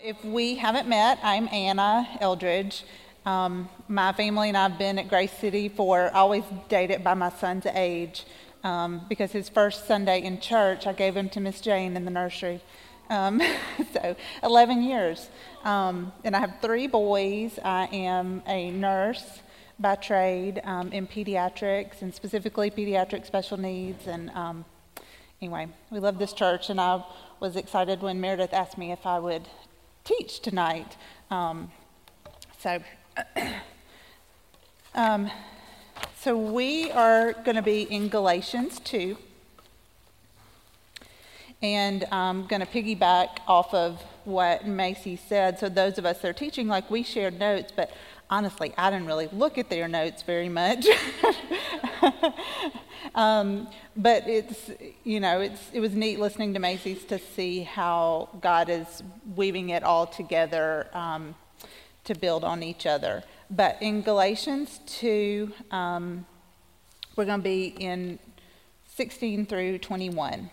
If we haven't met, I'm Anna Eldridge. Um, my family and I have been at Grace City for, always dated by my son's age um, because his first Sunday in church, I gave him to Miss Jane in the nursery. Um, so 11 years. Um, and I have three boys. I am a nurse by trade um, in pediatrics and specifically pediatric special needs. And um, anyway, we love this church, and I was excited when Meredith asked me if I would teach tonight. Um, so, um, so we are going to be in Galatians 2. And I'm going to piggyback off of what Macy said. So, those of us that are teaching, like we shared notes, but honestly, I didn't really look at their notes very much. um, but it's, you know, it's, it was neat listening to Macy's to see how God is weaving it all together um, to build on each other. But in Galatians 2, um, we're going to be in 16 through 21.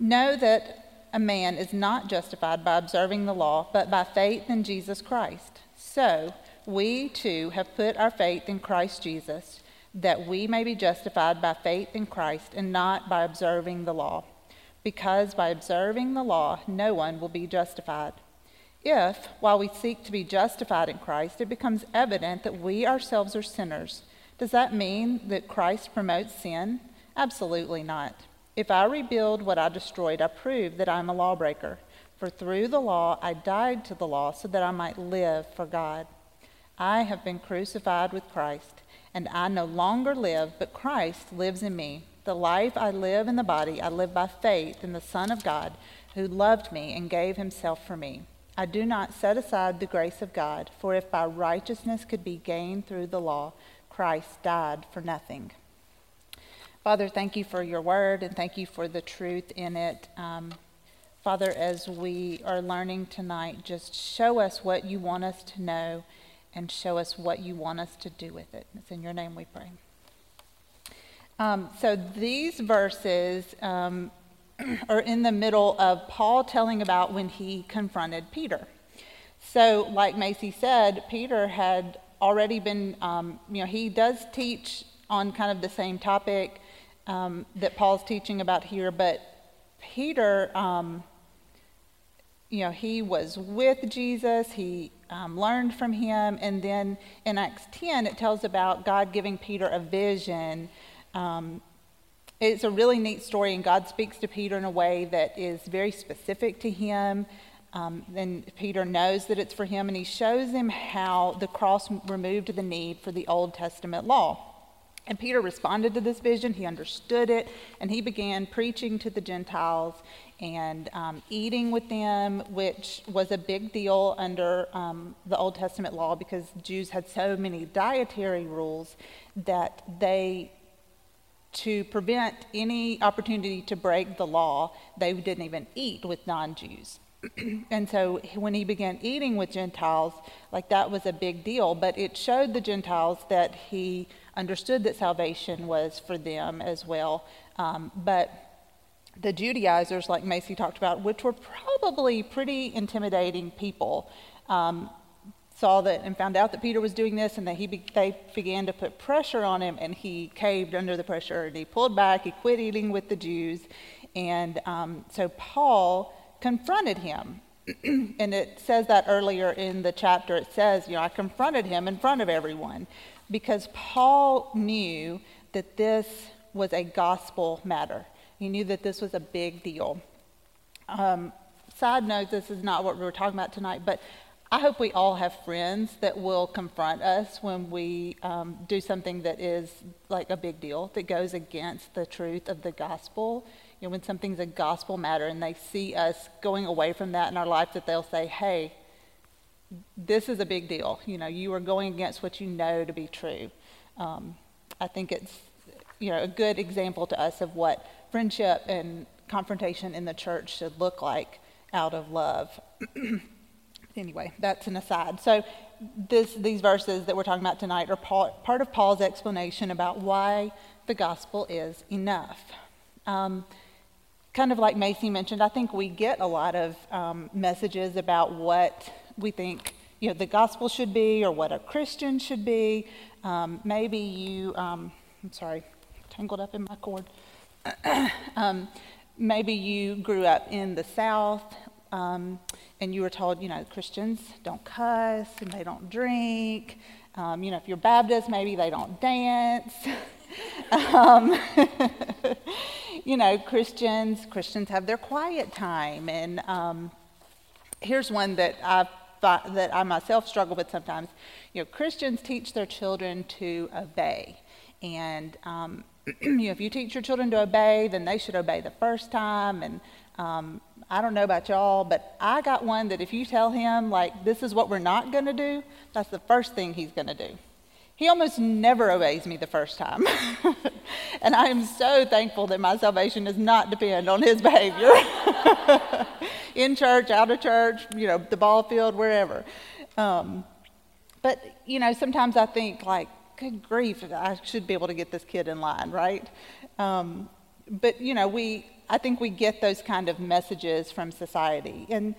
Know that a man is not justified by observing the law, but by faith in Jesus Christ. So, we too have put our faith in Christ Jesus, that we may be justified by faith in Christ and not by observing the law. Because by observing the law, no one will be justified. If, while we seek to be justified in Christ, it becomes evident that we ourselves are sinners, does that mean that Christ promotes sin? Absolutely not. If I rebuild what I destroyed, I prove that I'm a lawbreaker. For through the law I died to the law so that I might live for God. I have been crucified with Christ, and I no longer live, but Christ lives in me. The life I live in the body, I live by faith in the Son of God, who loved me and gave himself for me. I do not set aside the grace of God, for if by righteousness could be gained through the law, Christ died for nothing. Father, thank you for your word and thank you for the truth in it. Um, Father, as we are learning tonight, just show us what you want us to know and show us what you want us to do with it. It's in your name we pray. Um, so these verses um, are in the middle of Paul telling about when he confronted Peter. So, like Macy said, Peter had already been, um, you know, he does teach on kind of the same topic um, that Paul's teaching about here, but Peter, um, you know, he was with Jesus, he um, learned from him, and then in Acts 10, it tells about God giving Peter a vision. Um, it's a really neat story, and God speaks to Peter in a way that is very specific to him. Um, then Peter knows that it's for him, and he shows him how the cross removed the need for the Old Testament law. And Peter responded to this vision, he understood it, and he began preaching to the Gentiles and um, eating with them, which was a big deal under um, the Old Testament law because Jews had so many dietary rules that they, to prevent any opportunity to break the law, they didn't even eat with non Jews. and so when he began eating with Gentiles, like that was a big deal, but it showed the Gentiles that he understood that salvation was for them as well. Um, but the Judaizers, like Macy talked about, which were probably pretty intimidating people, um, saw that and found out that Peter was doing this, and that he be, they began to put pressure on him, and he caved under the pressure, and he pulled back. He quit eating with the Jews, and um, so Paul confronted him. and it says that earlier in the chapter. It says, you know, I confronted him in front of everyone because Paul knew that this was a gospel matter. He knew that this was a big deal. Um, side note, this is not what we were talking about tonight, but I hope we all have friends that will confront us when we um, do something that is like a big deal, that goes against the truth of the gospel you know, when something's a gospel matter and they see us going away from that in our life, that they'll say, hey, this is a big deal. You know, you are going against what you know to be true. Um, I think it's, you know, a good example to us of what friendship and confrontation in the church should look like out of love. anyway, that's an aside. So this, these verses that we're talking about tonight are part of Paul's explanation about why the gospel is enough. Um, kind of like Macy mentioned, I think we get a lot of um, messages about what we think you know the gospel should be or what a Christian should be. Um, maybe you, um, I'm sorry, tangled up in my cord. Um, maybe you grew up in the South um, and you were told, you know, Christians don't cuss and they don't drink. Um, you know, if you're Baptist, maybe they don't dance. um, you know, Christians Christians have their quiet time, and um, here's one that I that I myself struggle with sometimes. You know, Christians teach their children to obey, and um, you know, if you teach your children to obey, then they should obey the first time, and um, I don't know about y'all, but I got one that if you tell him, like, this is what we're not going to do, that's the first thing he's going to do. He almost never obeys me the first time. and I am so thankful that my salvation does not depend on his behavior in church, out of church, you know, the ball field, wherever. Um, but, you know, sometimes I think, like, good grief, I should be able to get this kid in line, right? Um, but, you know, we, I think we get those kind of messages from society. And,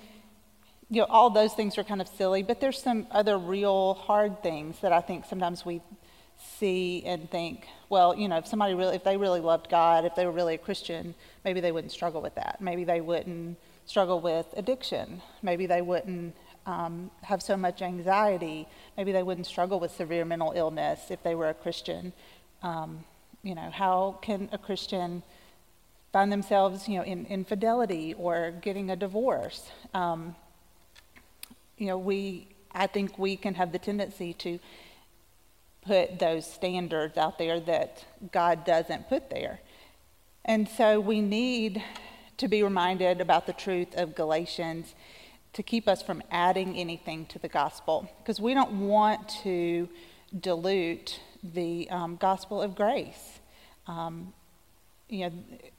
you know, all those things are kind of silly, but there's some other real hard things that I think sometimes we see and think, well, you know, if somebody really, if they really loved God, if they were really a Christian, maybe they wouldn't struggle with that. Maybe they wouldn't struggle with addiction. Maybe they wouldn't um, have so much anxiety. Maybe they wouldn't struggle with severe mental illness if they were a Christian. Um, you know, how can a Christian find themselves, you know, in infidelity or getting a divorce? Um, you know, we, I think we can have the tendency to put those standards out there that God doesn't put there. And so we need to be reminded about the truth of Galatians to keep us from adding anything to the gospel because we don't want to dilute the um, gospel of grace. Um, you know,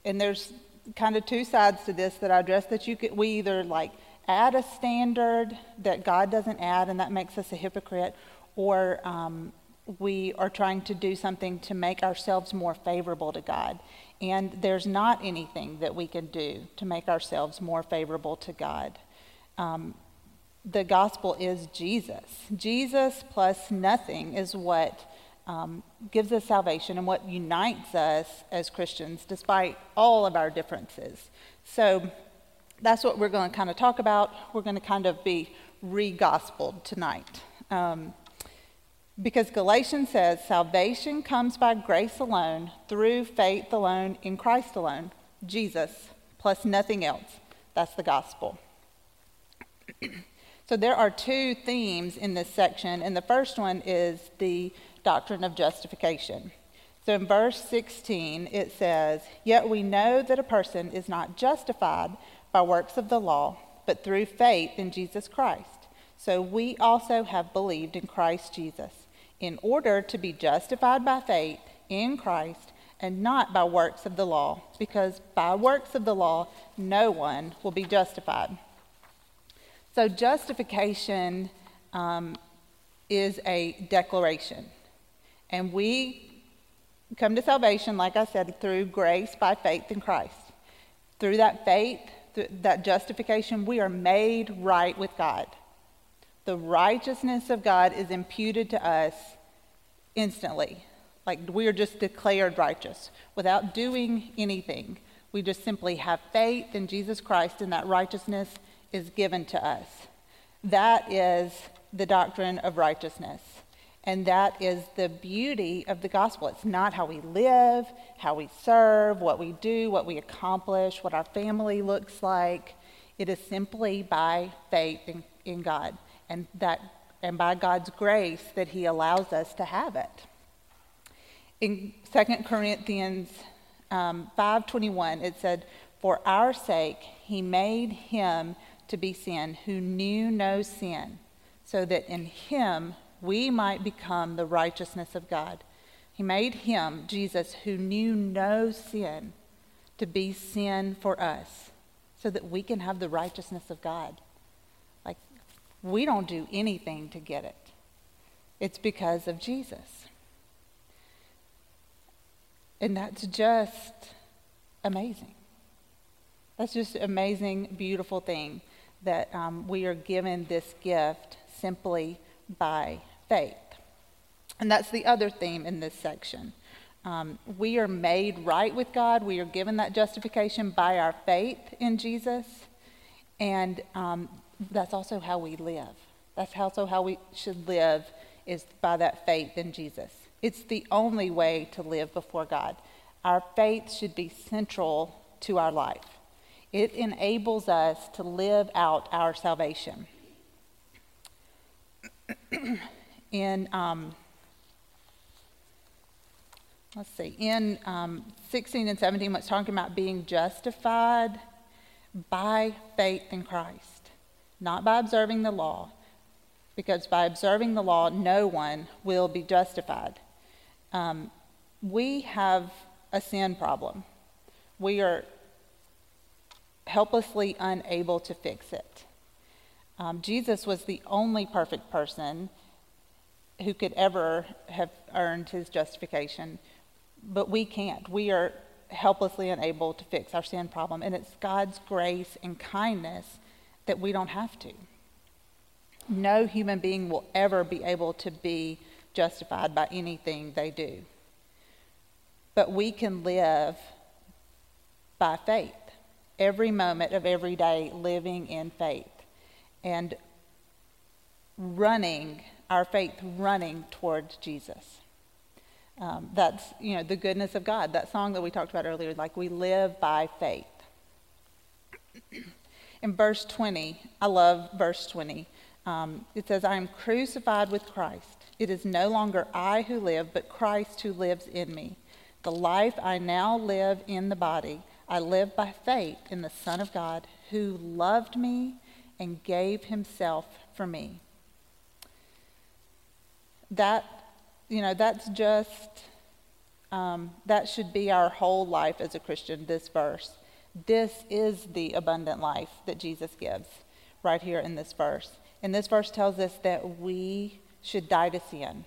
and there's kind of two sides to this that I address that you could, we either like add a standard that God doesn't add, and that makes us a hypocrite, or um, we are trying to do something to make ourselves more favorable to God. And there's not anything that we can do to make ourselves more favorable to God. Um, the gospel is Jesus. Jesus plus nothing is what um, gives us salvation and what unites us as Christians despite all of our differences. So, that's what we're going to kind of talk about. We're going to kind of be re gospeled tonight. Um, because Galatians says salvation comes by grace alone, through faith alone, in Christ alone, Jesus, plus nothing else. That's the gospel. so there are two themes in this section, and the first one is the doctrine of justification. So in verse 16, it says, Yet we know that a person is not justified by works of the law, but through faith in Jesus Christ. So we also have believed in Christ Jesus, in order to be justified by faith in Christ and not by works of the law, because by works of the law no one will be justified. So justification um, is a declaration. And we come to salvation, like I said, through grace by faith in Christ. Through that faith, that justification, we are made right with God. The righteousness of God is imputed to us instantly. Like we are just declared righteous without doing anything. We just simply have faith in Jesus Christ, and that righteousness is given to us. That is the doctrine of righteousness. And that is the beauty of the gospel. It's not how we live, how we serve, what we do, what we accomplish, what our family looks like. It is simply by faith in, in God and, that, and by God's grace that He allows us to have it. In 2 Corinthians um, 5.21, it said, For our sake He made Him to be sin who knew no sin, so that in Him we might become the righteousness of God. He made him, Jesus, who knew no sin, to be sin for us so that we can have the righteousness of God. Like, we don't do anything to get it, it's because of Jesus. And that's just amazing. That's just an amazing, beautiful thing that um, we are given this gift simply by faith. And that's the other theme in this section. Um, we are made right with God. We are given that justification by our faith in Jesus. And um, that's also how we live. That's also how we should live, is by that faith in Jesus. It's the only way to live before God. Our faith should be central to our life. It enables us to live out our salvation. in um, let's see, in um, 16 and 17, what's talking about being justified by faith in Christ, not by observing the law, because by observing the law, no one will be justified. Um, we have a sin problem. We are helplessly unable to fix it. Um, Jesus was the only perfect person who could ever have earned his justification, but we can't. We are helplessly unable to fix our sin problem, and it's God's grace and kindness that we don't have to. No human being will ever be able to be justified by anything they do. But we can live by faith every moment of every day living in faith and running our faith running towards jesus. Um, that's you know the goodness of god. That song that we talked about earlier like we live by faith. In verse 20 i love verse 20 um, it says i am crucified with christ. It is no longer i who live but christ who lives in me. The life i now live in the body I live by faith in the Son of God who loved me and gave himself for me. That, you know, that's just, um, that should be our whole life as a Christian, this verse. This is the abundant life that Jesus gives right here in this verse. And this verse tells us that we should die to sin,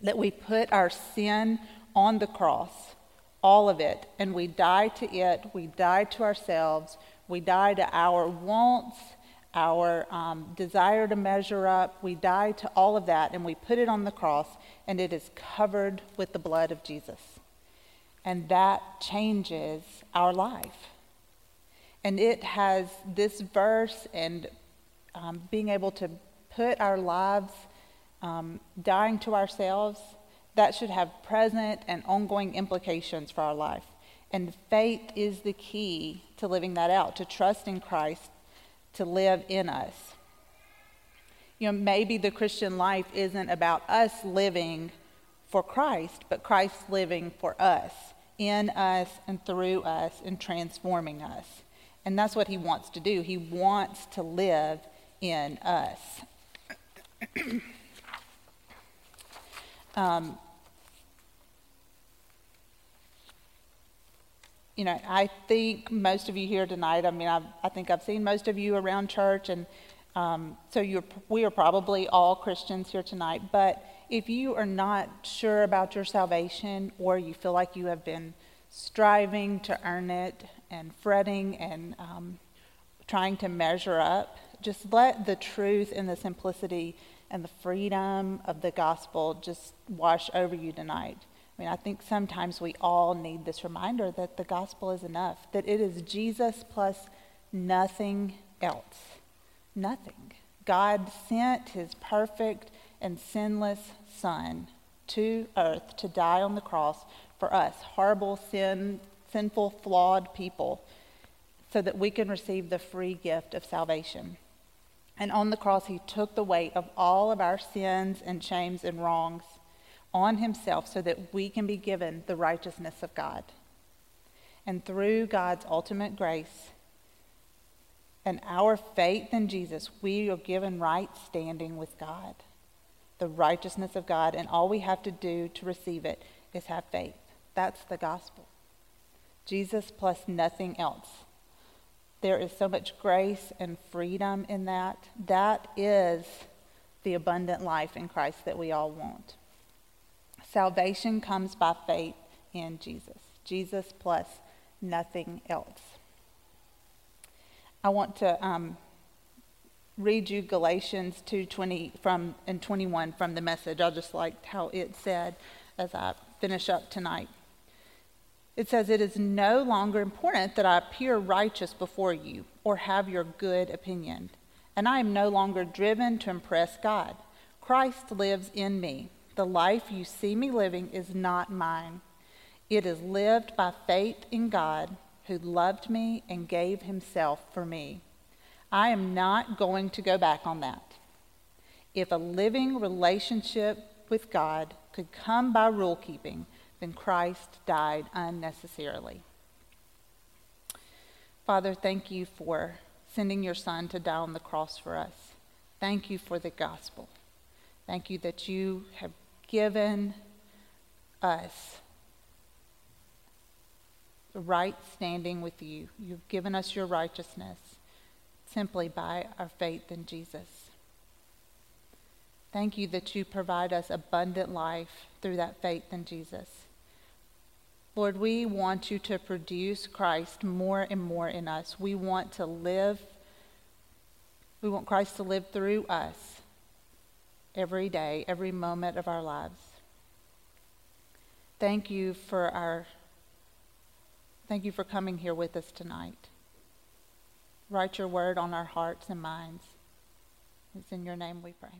that we put our sin on the cross all of it. And we die to it, we die to ourselves, we die to our wants, our um, desire to measure up, we die to all of that, and we put it on the cross, and it is covered with the blood of Jesus. And that changes our life. And it has this verse and um, being able to put our lives um, dying to ourselves that should have present and ongoing implications for our life. And faith is the key to living that out, to trust in Christ to live in us. You know, maybe the Christian life isn't about us living for Christ, but Christ living for us, in us and through us, and transforming us. And that's what he wants to do. He wants to live in us. Um, you know, I think most of you here tonight, I mean, I've, i think I've seen most of you around church, and um, so you're, we are probably all Christians here tonight. But if you are not sure about your salvation, or you feel like you have been striving to earn it and fretting and um, trying to measure up, just let the truth and the simplicity and the freedom of the gospel just wash over you tonight. I mean, I think sometimes we all need this reminder that the gospel is enough, that it is Jesus plus nothing else. Nothing. God sent his perfect and sinless Son to earth to die on the cross for us, horrible, sin, sinful, flawed people, so that we can receive the free gift of salvation. And on the cross, he took the weight of all of our sins and shames and wrongs on himself so that we can be given the righteousness of God. And through God's ultimate grace and our faith in Jesus, we are given right standing with God, the righteousness of God. And all we have to do to receive it is have faith. That's the gospel. Jesus plus nothing else. There is so much grace and freedom in that. That is the abundant life in Christ that we all want. Salvation comes by faith in Jesus. Jesus plus nothing else. I want to um, read you Galatians 2:20 from and 21 from the message. I just liked how it said as I finish up tonight. It says, It is no longer important that I appear righteous before you or have your good opinion, and I am no longer driven to impress God. Christ lives in me. The life you see me living is not mine. It is lived by faith in God who loved me and gave himself for me. I am not going to go back on that. If a living relationship with God could come by rule keeping, then Christ died unnecessarily. Father, thank you for sending your Son to die on the cross for us. Thank you for the gospel. Thank you that you have given us the right standing with you. You've given us your righteousness simply by our faith in Jesus. Thank you that you provide us abundant life through that faith in Jesus. Lord, we want you to produce Christ more and more in us. We want to live, we want Christ to live through us every day, every moment of our lives. Thank you for our thank you for coming here with us tonight. Write your word on our hearts and minds. It's in your name we pray.